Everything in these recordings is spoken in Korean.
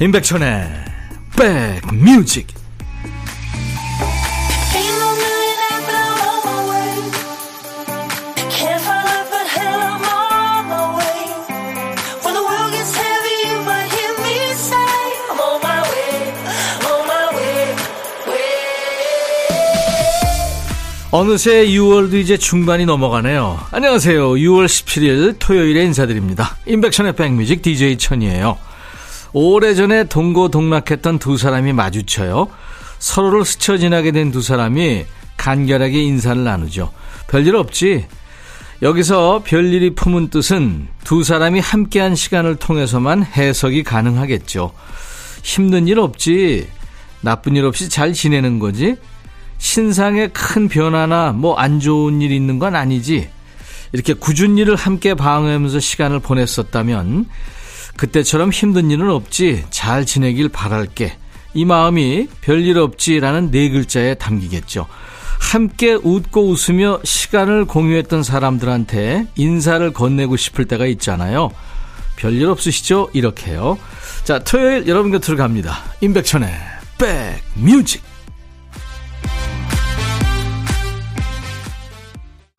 임백천의 백뮤직 어느새 6월도 이제 중반이 넘어가네요. 안녕하세요. 6월 17일 토요일에 인사드립니다. 임백천의 백뮤직 DJ 천이에요. 오래전에 동고동락했던 두 사람이 마주쳐요. 서로를 스쳐 지나게 된 두 사람이 간결하게 인사를 나누죠. 별일 없지? 여기서 별일이 품은 뜻은 두 사람이 함께한 시간을 통해서만 해석이 가능하겠죠. 힘든 일 없지? 나쁜 일 없이 잘 지내는 거지? 신상에 큰 변화나 뭐 안 좋은 일 있는 건 아니지? 이렇게 굳은 일을 함께 방어하면서 시간을 보냈었다면 그때처럼 힘든 일은 없지. 잘 지내길 바랄게. 이 마음이 별일 없지라는 네 글자에 담기겠죠. 함께 웃고 웃으며 시간을 공유했던 사람들한테 인사를 건네고 싶을 때가 있잖아요. 별일 없으시죠? 이렇게요. 자, 토요일 여러분 곁으로 갑니다. 임백천의 백뮤직.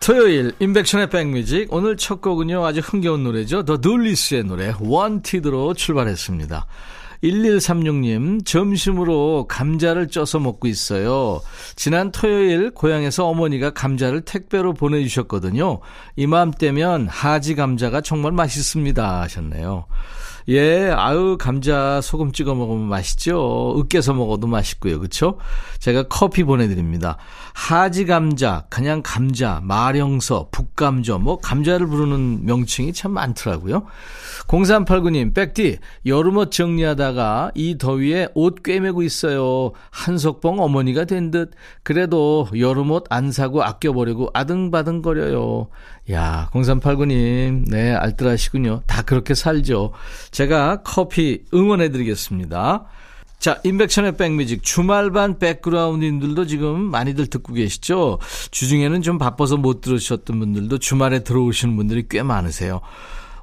토요일 인백션의 백뮤직. 오늘 첫 곡은요 아주 흥겨운 노래죠. 더 둘리스의 노래 원티드로 출발했습니다. 1136님 점심으로 감자를 쪄서 먹고 있어요. 지난 토요일 고향에서 어머니가 감자를 택배로 보내주셨거든요. 이맘때면 하지 감자가 정말 맛있습니다 하셨네요 예, 아유, 감자 소금 찍어 먹으면 맛있죠? 으깨서 먹어도 맛있고요. 그쵸? 제가 커피 보내드립니다. 하지 감자, 그냥 감자, 마령서, 북감저, 뭐, 감자를 부르는 명칭이 참 많더라고요. 0389님, 백디, 여름옷 정리하다가 이 더위에 옷 꿰매고 있어요. 한석봉 어머니가 된 듯. 그래도 여름옷 안 사고 아껴버리고 아등바등거려요. 야, 0389님, 네, 알뜰하시군요. 다 그렇게 살죠. 제가 커피 응원해드리겠습니다. 자, 인백션의 백뮤직 주말반 백그라운드님들도 지금 많이들 듣고 계시죠? 주중에는 좀 바빠서 못 들으셨던 분들도 주말에 들어오시는 분들이 꽤 많으세요.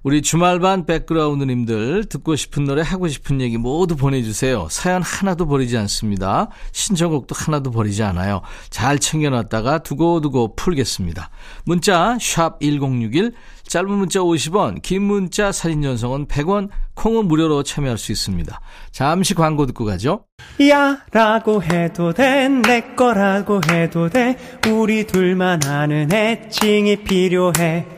우리 주말반 백그라운드님들 듣고 싶은 노래 하고 싶은 얘기 모두 보내주세요. 사연 하나도 버리지 않습니다. 신청곡도 하나도 버리지 않아요. 잘 챙겨놨다가 두고두고 풀겠습니다. 문자 1061, 짧은 문자 50원, 긴 문자 사진 전송은 100원, 콩은 무료로 참여할 수 있습니다. 잠시 광고 듣고 가죠. 야 라고 해도 돼 내 거라고 해도 돼 우리 둘만 아는 애칭이 필요해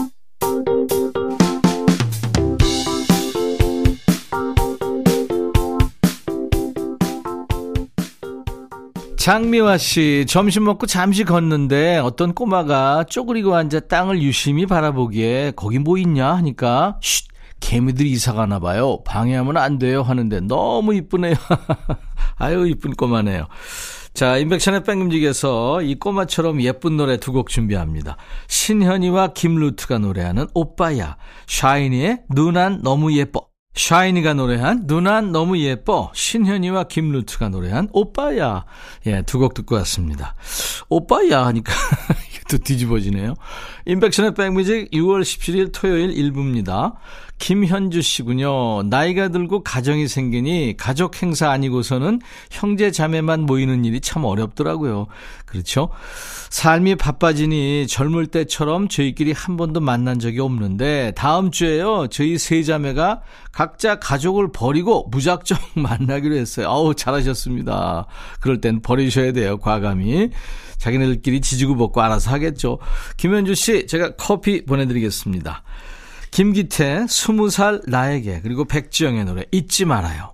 장미화 씨, 점심 먹고 잠시 걷는데 어떤 꼬마가 쪼그리고 앉아 땅을 유심히 바라보기에 거기 뭐 있냐 하니까 쉿, 개미들이 이사 가나 봐요. 방해하면 안 돼요 하는데 너무 이쁘네요. 아유, 이쁜 꼬마네요. 자, 임백천의 백뮤직에서 이 꼬마처럼 예쁜 노래 두 곡 준비합니다. 신현이와 김루트가 노래하는 오빠야, 샤이니의 누난 너무 예뻐. 샤이니가 노래한 누난 너무 예뻐 신현이와 김루트가 노래한 오빠야. 예두 곡 듣고 왔습니다. 오빠야 하니까 또 뒤집어지네요. 인백션의 백뮤직 6월 17일 토요일 1부입니다 김현주 씨군요 나이가 들고 가정이 생기니 가족 행사 아니고서는 형제 자매만 모이는 일이 참 어렵더라고요 그렇죠 삶이 바빠지니 젊을 때처럼 저희끼리 한 번도 만난 적이 없는데 다음 주에요. 저희 세 자매가 각자 가족을 버리고 무작정 만나기로 했어요. 아우 잘하셨습니다. 그럴 땐 버리셔야 돼요. 과감히. 자기네들끼리 지지고 먹고 알아서 하겠죠. 김현주 씨 제가 커피 보내드리겠습니다. 김기태 스무 살 나에게 그리고 백지영의 노래 잊지 말아요.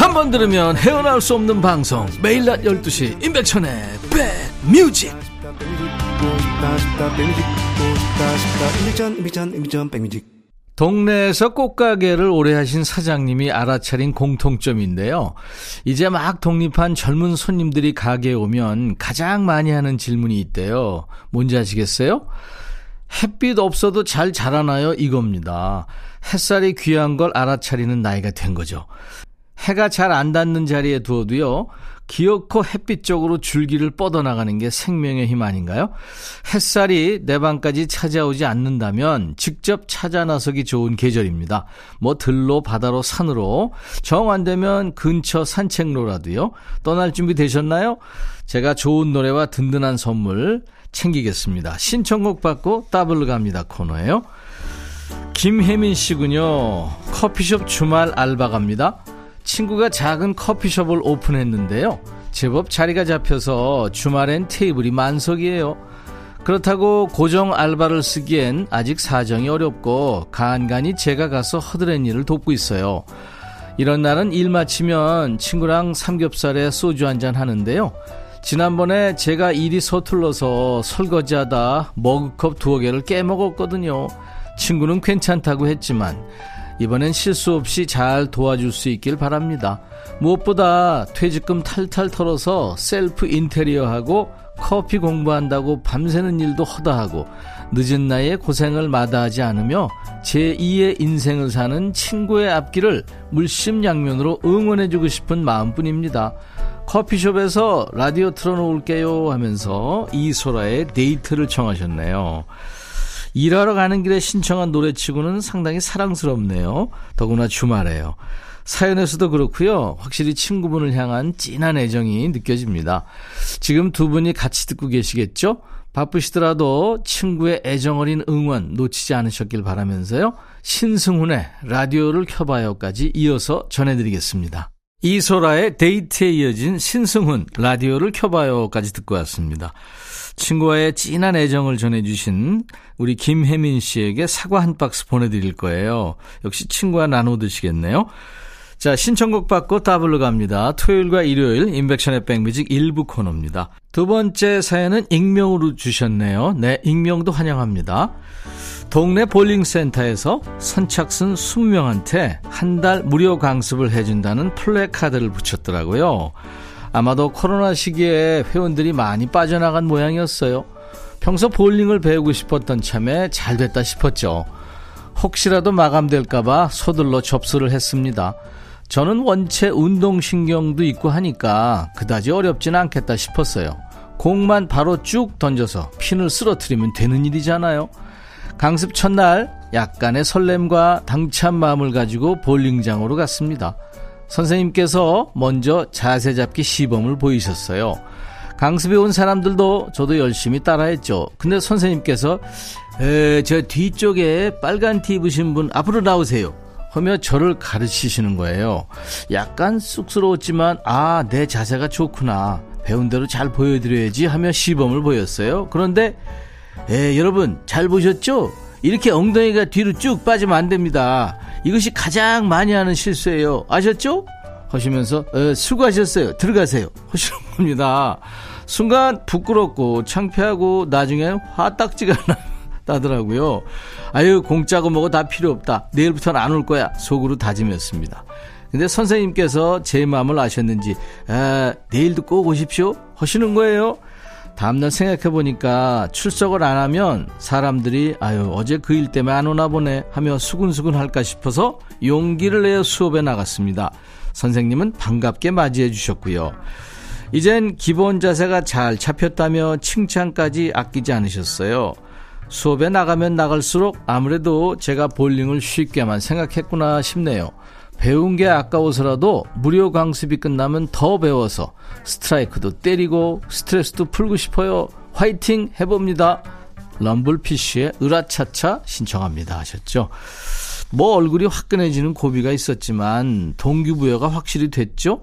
한 번 들으면 헤어나올 수 없는 방송 매일 낮 12시 임백천의 백뮤직 동네에서 꽃가게를 오래 하신 사장님이 알아차린 공통점인데요. 이제 막 독립한 젊은 손님들이 가게에 오면 가장 많이 하는 질문이 있대요. 뭔지 아시겠어요? 햇빛 없어도 잘 자라나요? 이겁니다. 햇살이 귀한 걸 알아차리는 나이가 된 거죠. 해가 잘 안 닿는 자리에 두어도요, 기어코 햇빛 쪽으로 줄기를 뻗어나가는 게 생명의 힘 아닌가요? 햇살이 내 방까지 찾아오지 않는다면 직접 찾아 나서기 좋은 계절입니다. 뭐 들로, 바다로, 산으로. 정 안 되면 근처 산책로라도요. 떠날 준비 되셨나요? 제가 좋은 노래와 든든한 선물 챙기겠습니다. 신청곡 받고 따블로 갑니다 코너예요. 김혜민 씨군요. 커피숍 주말 알바 갑니다. 친구가 작은 커피숍을 오픈했는데요. 제법 자리가 잡혀서 주말엔 테이블이 만석이에요. 그렇다고 고정 알바를 쓰기엔 아직 사정이 어렵고 간간히 제가 가서 허드렛 일을 돕고 있어요. 이런 날은 일 마치면 친구랑 삼겹살에 소주 한잔 하는데요. 지난번에 제가 일이 서툴러서 설거지하다 머그컵 두어 개를 깨먹었거든요. 친구는 괜찮다고 했지만 이번엔 실수 없이 잘 도와줄 수 있길 바랍니다. 무엇보다 퇴직금 탈탈 털어서 셀프 인테리어하고 커피 공부한다고 밤새는 일도 허다하고 늦은 나이에 고생을 마다하지 않으며 제2의 인생을 사는 친구의 앞길을 물심양면으로 응원해주고 싶은 마음뿐입니다. 커피숍에서 라디오 틀어놓을게요 하면서 이소라의 데이트를 청하셨네요. 일하러 가는 길에 신청한 노래치고는 상당히 사랑스럽네요. 더구나 주말에요. 사연에서도 그렇고요. 확실히 친구분을 향한 진한 애정이 느껴집니다. 지금 두 분이 같이 듣고 계시겠죠? 바쁘시더라도 친구의 애정 어린 응원 놓치지 않으셨길 바라면서요. 신승훈의 라디오를 켜봐요까지 이어서 전해드리겠습니다. 이소라의 데이트에 이어진 신승훈 라디오를 켜봐요까지 듣고 왔습니다. 친구와의 진한 애정을 전해주신 우리 김혜민 씨에게 사과 한 박스 보내드릴 거예요. 역시 친구와 나눠 드시겠네요. 자, 신청곡 받고 따블로 갑니다. 토요일과 일요일 인백션의 백뮤직 일부 코너입니다. 두 번째 사연은 익명으로 주셨네요. 네, 익명도 환영합니다. 동네 볼링센터에서 선착순 20명한테 한 달 무료 강습을 해준다는 플래카드를 붙였더라고요. 아마도 코로나 시기에 회원들이 많이 빠져나간 모양이었어요. 평소 볼링을 배우고 싶었던 참에 잘 됐다 싶었죠. 혹시라도 마감될까봐 서둘러 접수를 했습니다. 저는 원체 운동신경도 있고 하니까 그다지 어렵진 않겠다 싶었어요. 공만 바로 쭉 던져서 핀을 쓰러뜨리면 되는 일이잖아요. 강습 첫날 약간의 설렘과 당찬 마음을 가지고 볼링장으로 갔습니다. 선생님께서 먼저 자세 잡기 시범을 보이셨어요. 강습에 온 사람들도 저도 열심히 따라했죠. 근데 선생님께서 에, 저 뒤쪽에 빨간 티 입으신 분 앞으로 나오세요. 하며 저를 가르치시는 거예요. 약간 쑥스러웠지만 아, 내 자세가 좋구나. 배운 대로 잘 보여드려야지 하며 시범을 보였어요. 그런데 에, 여러분 잘 보셨죠? 이렇게 엉덩이가 뒤로 쭉 빠지면 안 됩니다. 이것이 가장 많이 하는 실수예요. 아셨죠? 하시면서 에, 수고하셨어요. 들어가세요. 하시는 겁니다. 순간 부끄럽고 창피하고 나중에 화딱지가 나더라고요. 아유 공짜고 뭐고 다 필요 없다. 내일부터는 안 올 거야. 속으로 다짐했습니다. 근데 선생님께서 제 마음을 아셨는지 아, 내일도 꼭 오십시오 하시는 거예요. 다음날 생각해보니까 출석을 안 하면 사람들이 아유 어제 그 일 때문에 안 오나 보네 하며 수근수근 할까 싶어서 용기를 내어 수업에 나갔습니다. 선생님은 반갑게 맞이해 주셨고요. 이젠 기본 자세가 잘 잡혔다며 칭찬까지 아끼지 않으셨어요. 수업에 나가면 나갈수록 아무래도 제가 볼링을 쉽게만 생각했구나 싶네요. 배운 게 아까워서라도 무료 강습이 끝나면 더 배워서 스트라이크도 때리고 스트레스도 풀고 싶어요. 화이팅 해봅니다. 럼블피쉬의 으라차차 신청합니다 하셨죠. 뭐 얼굴이 화끈해지는 고비가 있었지만 동기부여가 확실히 됐죠.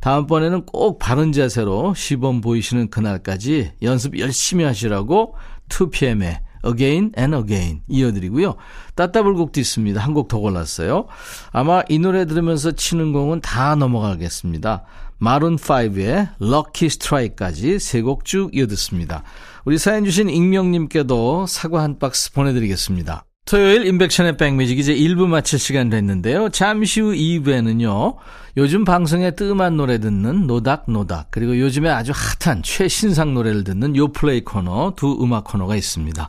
다음번에는 꼭 바른 자세로 시범 보이시는 그날까지 연습 열심히 하시라고 2PM에 Again and Again 이어드리고요. 따따블곡도 있습니다. 한 곡 더 골랐어요. 아마 이 노래 들으면서 치는 공은 다 넘어가겠습니다. 마룬5의 Lucky Strike까지 세 곡 쭉 이어듣습니다. 우리 사연 주신 익명님께도 사과 한 박스 보내드리겠습니다. 토요일 인백션의 백뮤직 이제 1부 마칠 시간 됐는데요. 잠시 후 2부에는요. 요즘 방송에 뜸한 노래 듣는 노닥노닥 그리고 요즘에 아주 핫한 최신상 노래를 듣는 요플레이 코너 두 음악 코너가 있습니다.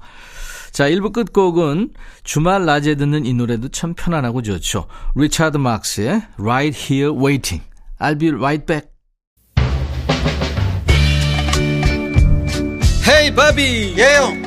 자 1부 끝곡은 주말 낮에 듣는 이 노래도 참 편안하고 좋죠. 리차드 막스의 Right Here Waiting I'll be right back Hey 바비 예영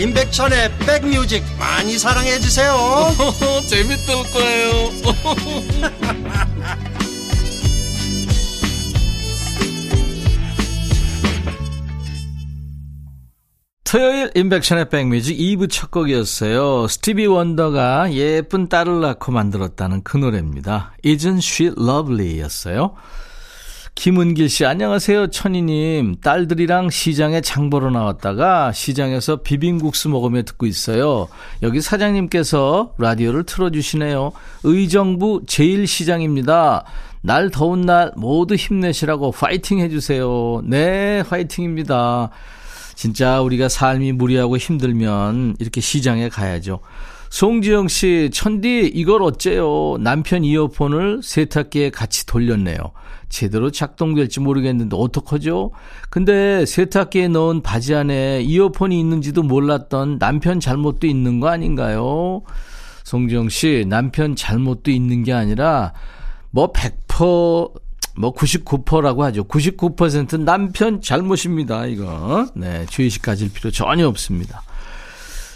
임백천의 백뮤직 많이 사랑해 주세요 재밌을 거예요 토요일 인백션의 백뮤직 2부 첫 곡이었어요. 스티비 원더가 예쁜 딸을 낳고 만들었다는 그 노래입니다. Isn't she lovely 였어요. 김은길 씨, 안녕하세요. 천희님. 딸들이랑 시장에 장 보러 나왔다가 시장에서 비빔국수 먹으며 듣고 있어요. 여기 사장님께서 라디오를 틀어주시네요. 의정부 제1시장입니다. 날 더운 날 모두 힘내시라고 파이팅 해주세요. 네, 파이팅입니다. 진짜 우리가 삶이 무리하고 힘들면 이렇게 시장에 가야죠. 송지영 씨, 천디, 이걸 어째요? 남편 이어폰을 세탁기에 같이 돌렸네요. 제대로 작동될지 모르겠는데 어떡하죠? 근데 세탁기에 넣은 바지 안에 이어폰이 있는지도 몰랐던 남편 잘못도 있는 거 아닌가요? 송지영 씨, 남편 잘못도 있는 게 아니라 뭐 100%, 뭐 99%라고 하죠. 99% 남편 잘못입니다, 이거. 네, 죄의식 가질 필요 전혀 없습니다.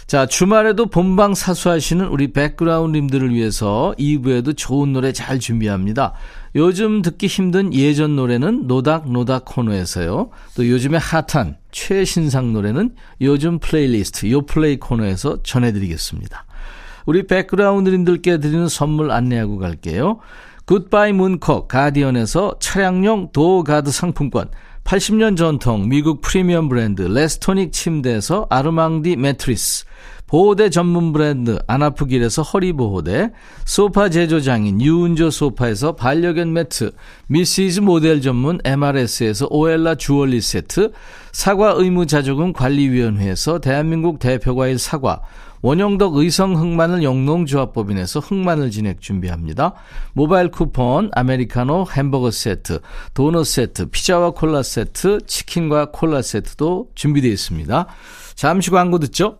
자, 주말에도 본방 사수하시는 우리 백그라운드님들을 위해서 2부에도 좋은 노래 잘 준비합니다. 요즘 듣기 힘든 예전 노래는 노닥노닥 코너에서요. 또 요즘에 핫한 최신상 노래는 요즘 플레이리스트 요플레이 코너에서 전해드리겠습니다. 우리 백그라운드님들께 드리는 선물 안내하고 갈게요. 굿바이 문콕 가디언에서 차량용 도어가드 상품권 80년 전통 미국 프리미엄 브랜드 레스토닉 침대에서 아르망디 매트리스 보호대 전문 브랜드 아나프길에서 허리보호대, 소파 제조장인 유운조 소파에서 반려견 매트, 미시즈 모델 전문 MRS에서 오엘라 주얼리 세트, 사과 의무자조금 관리위원회에서 대한민국 대표과일 사과, 원형덕 의성 흑마늘 영농조합법인에서 흑마늘 진액 준비합니다. 모바일 쿠폰, 아메리카노 햄버거 세트, 도넛 세트, 피자와 콜라 세트, 치킨과 콜라 세트도 준비되어 있습니다. 잠시 광고 듣죠?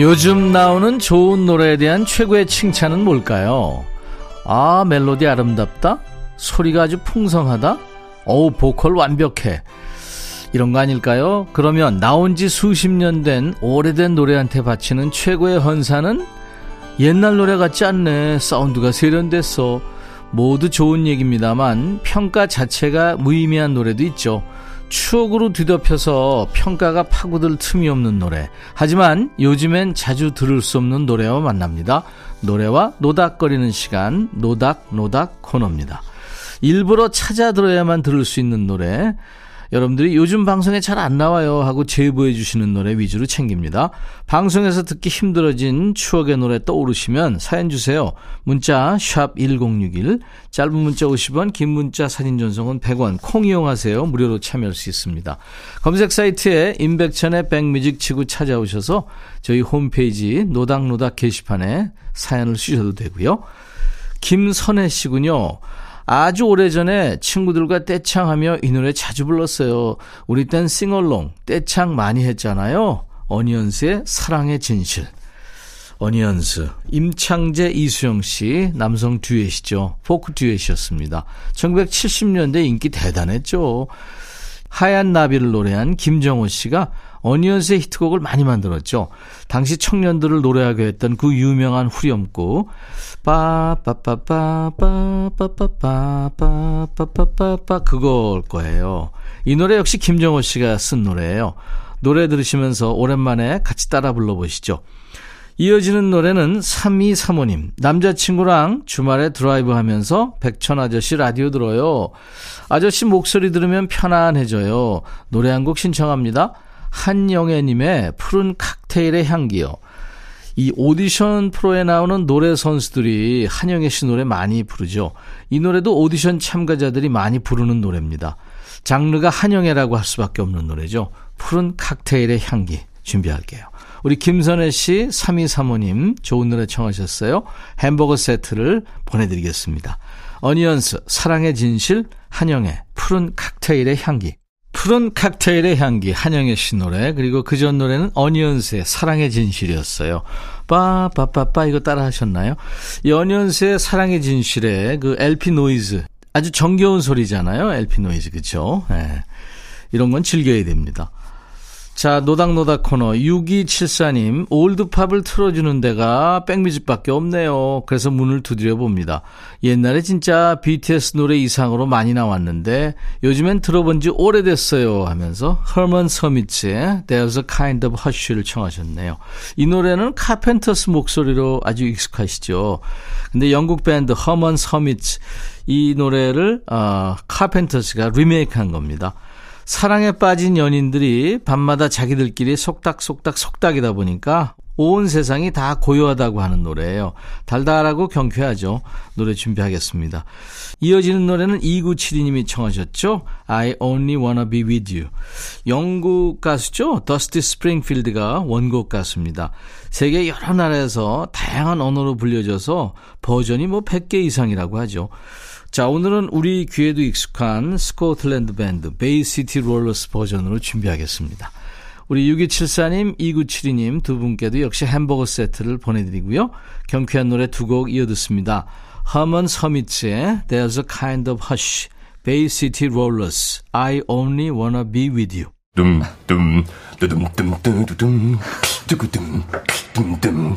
요즘 나오는 좋은 노래에 대한 최고의 칭찬은 뭘까요? 아, 멜로디 아름답다? 소리가 아주 풍성하다? 어우, 보컬 완벽해. 이런 거 아닐까요? 그러면 나온 지 수십 년 된 오래된 노래한테 바치는 최고의 헌사는 옛날 노래 같지 않네. 사운드가 세련됐어. 모두 좋은 얘기입니다만 평가 자체가 무의미한 노래도 있죠. 추억으로 뒤덮여서 평가가 파고들 틈이 없는 노래. 하지만 요즘엔 자주 들을 수 없는 노래와 만납니다. 노래와 노닥거리는 시간, 노닥, 노닥 코너입니다. 일부러 찾아 들어야만 들을 수 있는 노래. 여러분들이 요즘 방송에 잘 안 나와요 하고 제보해 주시는 노래 위주로 챙깁니다. 방송에서 듣기 힘들어진 추억의 노래 떠오르시면 사연 주세요. 문자 1061, 짧은 문자 50원, 긴 문자 사진 전송은 100원, 콩 이용하세요. 무료로 참여할 수 있습니다. 검색 사이트에 임백천의 백뮤직 치고 찾아오셔서 저희 홈페이지 노닥노닥 게시판에 사연을 쓰셔도 되고요. 김선혜 씨군요. 아주 오래전에 친구들과 떼창하며 이 노래 자주 불렀어요. 우리 땐 싱얼롱, 떼창 많이 했잖아요. 어니언스의 사랑의 진실. 어니언스, 임창제, 이수영 씨, 남성 듀엣이죠. 포크 듀엣이었습니다. 1970년대 인기 대단했죠. 하얀 나비를 노래한 김정호 씨가 어니언스의 히트곡을 많이 만들었죠. 당시 청년들을 노래하게 했던 그 유명한 후렴구 빠빠빠빠빠빠빠빠빠빠빠빠 그걸 거예요. 이 노래 역시 김정호 씨가 쓴 노래예요. 노래 들으시면서 오랜만에 같이 따라 불러보시죠. 이어지는 노래는 3235님. 남자친구랑 주말에 드라이브 하면서 백천 아저씨 라디오 들어요. 아저씨 목소리 들으면 편안해져요. 노래 한 곡 신청합니다. 한영애님의 푸른 칵테일의 향기요. 이 오디션 프로에 나오는 노래 선수들이 한영애 씨 노래 많이 부르죠. 이 노래도 오디션 참가자들이 많이 부르는 노래입니다. 장르가 한영애라고 할 수밖에 없는 노래죠. 푸른 칵테일의 향기 준비할게요. 우리 김선혜 씨, 3235님 좋은 노래 청하셨어요. 햄버거 세트를 보내드리겠습니다. 어니언스, 사랑의 진실, 한영애, 푸른 칵테일의 향기. 푸른 칵테일의 향기 한영애 씨 노래 그리고 그 전 노래는 어니언스의 사랑의 진실이었어요. 빠빠빠빠 이거 따라 하셨나요? 이 어니언스의 사랑의 진실의 그 LP 노이즈 아주 정겨운 소리잖아요. LP 노이즈 그렇죠? 네. 이런 건 즐겨야 됩니다. 자, 노닥노닥 코너 6274님 올드팝을 틀어주는 데가 백뮤직밖에 없네요. 그래서 문을 두드려 봅니다. 옛날에 진짜 BTS 노래 이상으로 많이 나왔는데 요즘엔 들어본 지 오래됐어요 하면서 허먼 서미츠의 There's a Kind of Hush를 청하셨네요. 이 노래는 카펜터스 목소리로 아주 익숙하시죠. 근데 영국 밴드 허먼 서미츠 이 노래를 어, 카펜터스가 리메이크한 겁니다. 사랑에 빠진 연인들이 밤마다 자기들끼리 속닥속닥 속닥이다 보니까 온 세상이 다 고요하다고 하는 노래예요. 달달하고 경쾌하죠. 노래 준비하겠습니다. 이어지는 노래는 2972님이 청하셨죠. I Only Wanna Be With You. 영국 가수죠. 더스티 스프링필드가 원곡 가수입니다. 세계 여러 나라에서 다양한 언어로 불려져서 버전이 뭐 100개 이상이라고 하죠. 자, 오늘은 우리 귀에도 익숙한 스코틀랜드 밴드 베이시티 롤러스 버전으로 준비하겠습니다. 우리 6274님, 2972님 두 분께도 역시 햄버거 세트를 보내드리고요. 경쾌한 노래 두 곡 이어듣습니다. 허먼 서미츠의 There's a Kind of Hush, Bay City Rollers, I Only Wanna Be With You. 둠둠 두둠둠두둠 두구둠 둠둠 두둠둠두둠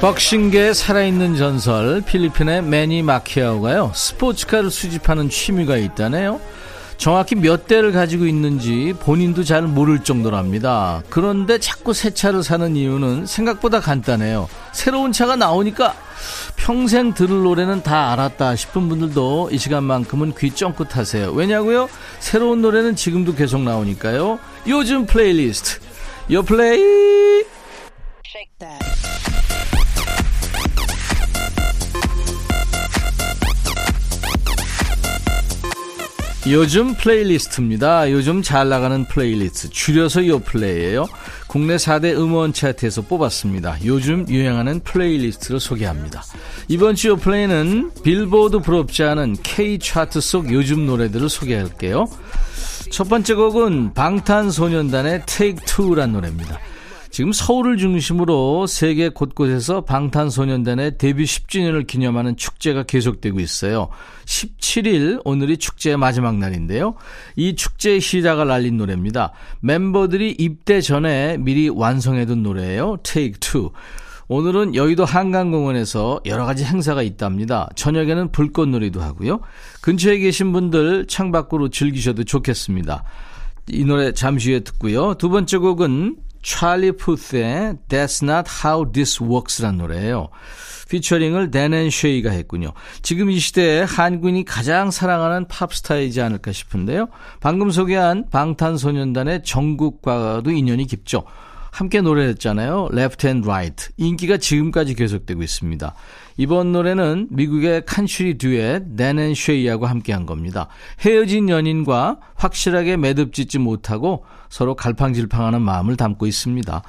복싱계의 살아있는 전설 필리핀의 매니 파키아오가요 스포츠카를 수집하는 취미가 있다네요. 정확히 몇 대를 가지고 있는지 본인도 잘 모를 정도랍니다. 그런데 자꾸 새 차를 사는 이유는 생각보다 간단해요. 새로운 차가 나오니까 평생 들을 노래는 다 알았다 싶은 분들도 이 시간만큼은 귀 쫑긋하세요. 왜냐고요? 새로운 노래는 지금도 계속 나오니까요. 요즘 플레이리스트 요플레이 요즘 플레이리스트입니다. 요즘 잘 나가는 플레이리스트 줄여서 요플레이예요. 국내 4대 음원 차트에서 뽑았습니다. 요즘 유행하는 플레이리스트를 소개합니다. 이번 주 요플레이는 빌보드 부럽지 않은 K 차트 속 요즘 노래들을 소개할게요. 첫 번째 곡은 방탄소년단의 Take Two란 노래입니다. 지금 서울을 중심으로 세계 곳곳에서 방탄소년단의 데뷔 10주년을 기념하는 축제가 계속되고 있어요. 17일 오늘이 축제의 마지막 날인데요. 이 축제의 시작을 알린 노래입니다. 멤버들이 입대 전에 미리 완성해둔 노래예요. Take Two. 오늘은 여의도 한강공원에서 여러 가지 행사가 있답니다. 저녁에는 불꽃놀이도 하고요. 근처에 계신 분들 창밖으로 즐기셔도 좋겠습니다. 이 노래 잠시 후에 듣고요. 두 번째 곡은 찰리 푸스의 That's Not How This Works란 노래예요. 피처링을 댄앤 쉐이가 했군요. 지금 이 시대에 한국인이 가장 사랑하는 팝스타이지 않을까 싶은데요. 방금 소개한 방탄소년단의 정국과도 인연이 깊죠. 함께 노래했잖아요. Left and Right. 인기가 지금까지 계속되고 있습니다. 이번 노래는 미국의 컨트리 듀엣 댄앤 쉐이하고 함께한 겁니다. 헤어진 연인과 확실하게 매듭짓지 못하고 서로 갈팡질팡하는 마음을 담고 있습니다.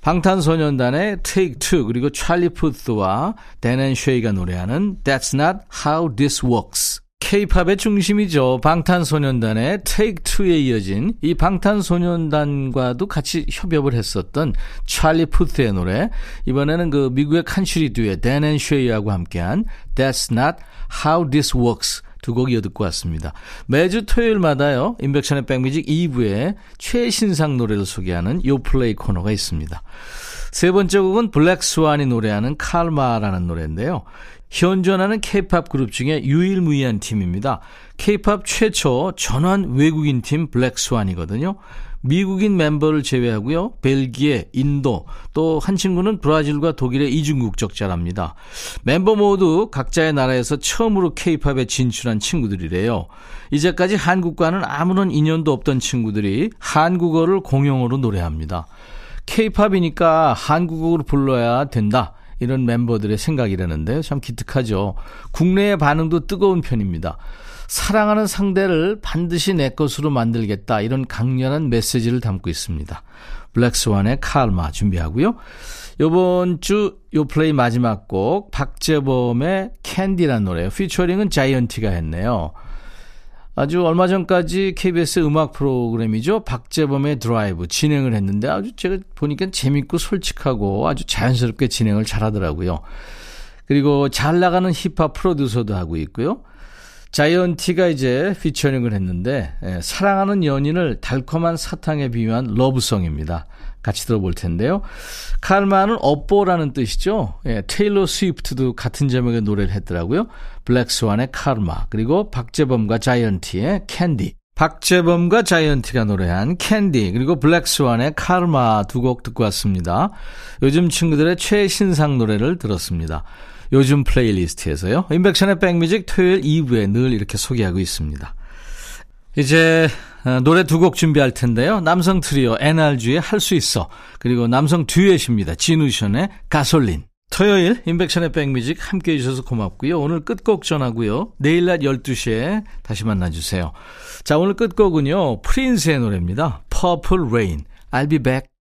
방탄소년단의 Take Two 그리고 찰리 푸스와 댄앤 쉐이가 노래하는 That's Not How This Works. K-팝의 중심이죠. 방탄소년단의 Take Two에 이어진 이 방탄소년단과도 같이 협업을 했었던 찰리 푸스의 노래. 이번에는 그 미국의 컨트리 듀엣 댄앤 쉐이하고 함께한 That's Not How This Works. 두 곡 이어 듣고 왔습니다. 매주 토요일마다요. 임백천의 백뮤직 2부에 최신상 노래를 소개하는 요플레이 코너가 있습니다. 세 번째 곡은 블랙 스완이 노래하는 칼마라는 노래인데요. 현존하는 케이팝 그룹 중에 유일무이한 팀입니다. 케이팝 최초 전원 외국인 팀 블랙스완이거든요. 미국인 멤버를 제외하고요. 벨기에, 인도, 또 한 친구는 브라질과 독일의 이중국적자랍니다. 멤버 모두 각자의 나라에서 처음으로 케이팝에 진출한 친구들이래요. 이제까지 한국과는 아무런 인연도 없던 친구들이 한국어를 공용어로 노래합니다. 케이팝이니까 한국어로 불러야 된다. 이런 멤버들의 생각이라는데요. 참 기특하죠. 국내의 반응도 뜨거운 편입니다. 사랑하는 상대를 반드시 내 것으로 만들겠다. 이런 강렬한 메시지를 담고 있습니다. 블랙스완의 칼마 준비하고요. 요번 주 요즘 플레이 마지막 곡 박재범의 캔디란 노래 피처링은 자이언티가 했네요. 아주 얼마 전까지 KBS 음악 프로그램이죠. 박재범의 드라이브 진행을 했는데 아주 제가 보니까 재밌고 솔직하고 아주 자연스럽게 진행을 잘 하더라고요. 그리고 잘 나가는 힙합 프로듀서도 하고 있고요. 자이언티가 이제 피처링을 했는데 예, 사랑하는 연인을 달콤한 사탕에 비유한 love song입니다. 같이 들어볼 텐데요. 칼마는 업보라는 뜻이죠. 예, 테일러 스위프트도 같은 제목의 노래를 했더라고요. 블랙스완의 칼마 그리고 박재범과 자이언티의 캔디 박재범과 자이언티가 노래한 캔디 그리고 블랙스완의 칼마 두 곡 듣고 왔습니다. 요즘 친구들의 최신상 노래를 들었습니다. 요즘 playlist에서요. 임백천의 백뮤직 토요일 2부에 늘 이렇게 소개하고 있습니다. 이제 어, 노래 두 곡 준비할 텐데요. 남성 트리오 NRG의 할 수 있어 그리고 남성 듀엣입니다. 진우션의 가솔린. 토요일 임백천의 백뮤직 함께 해주셔서 고맙고요. 오늘 끝곡 전하고요. 내일 낮 12시에 다시 만나주세요. 자 오늘 끝곡은요. 프린스의 노래입니다. Purple Rain. I'll be back.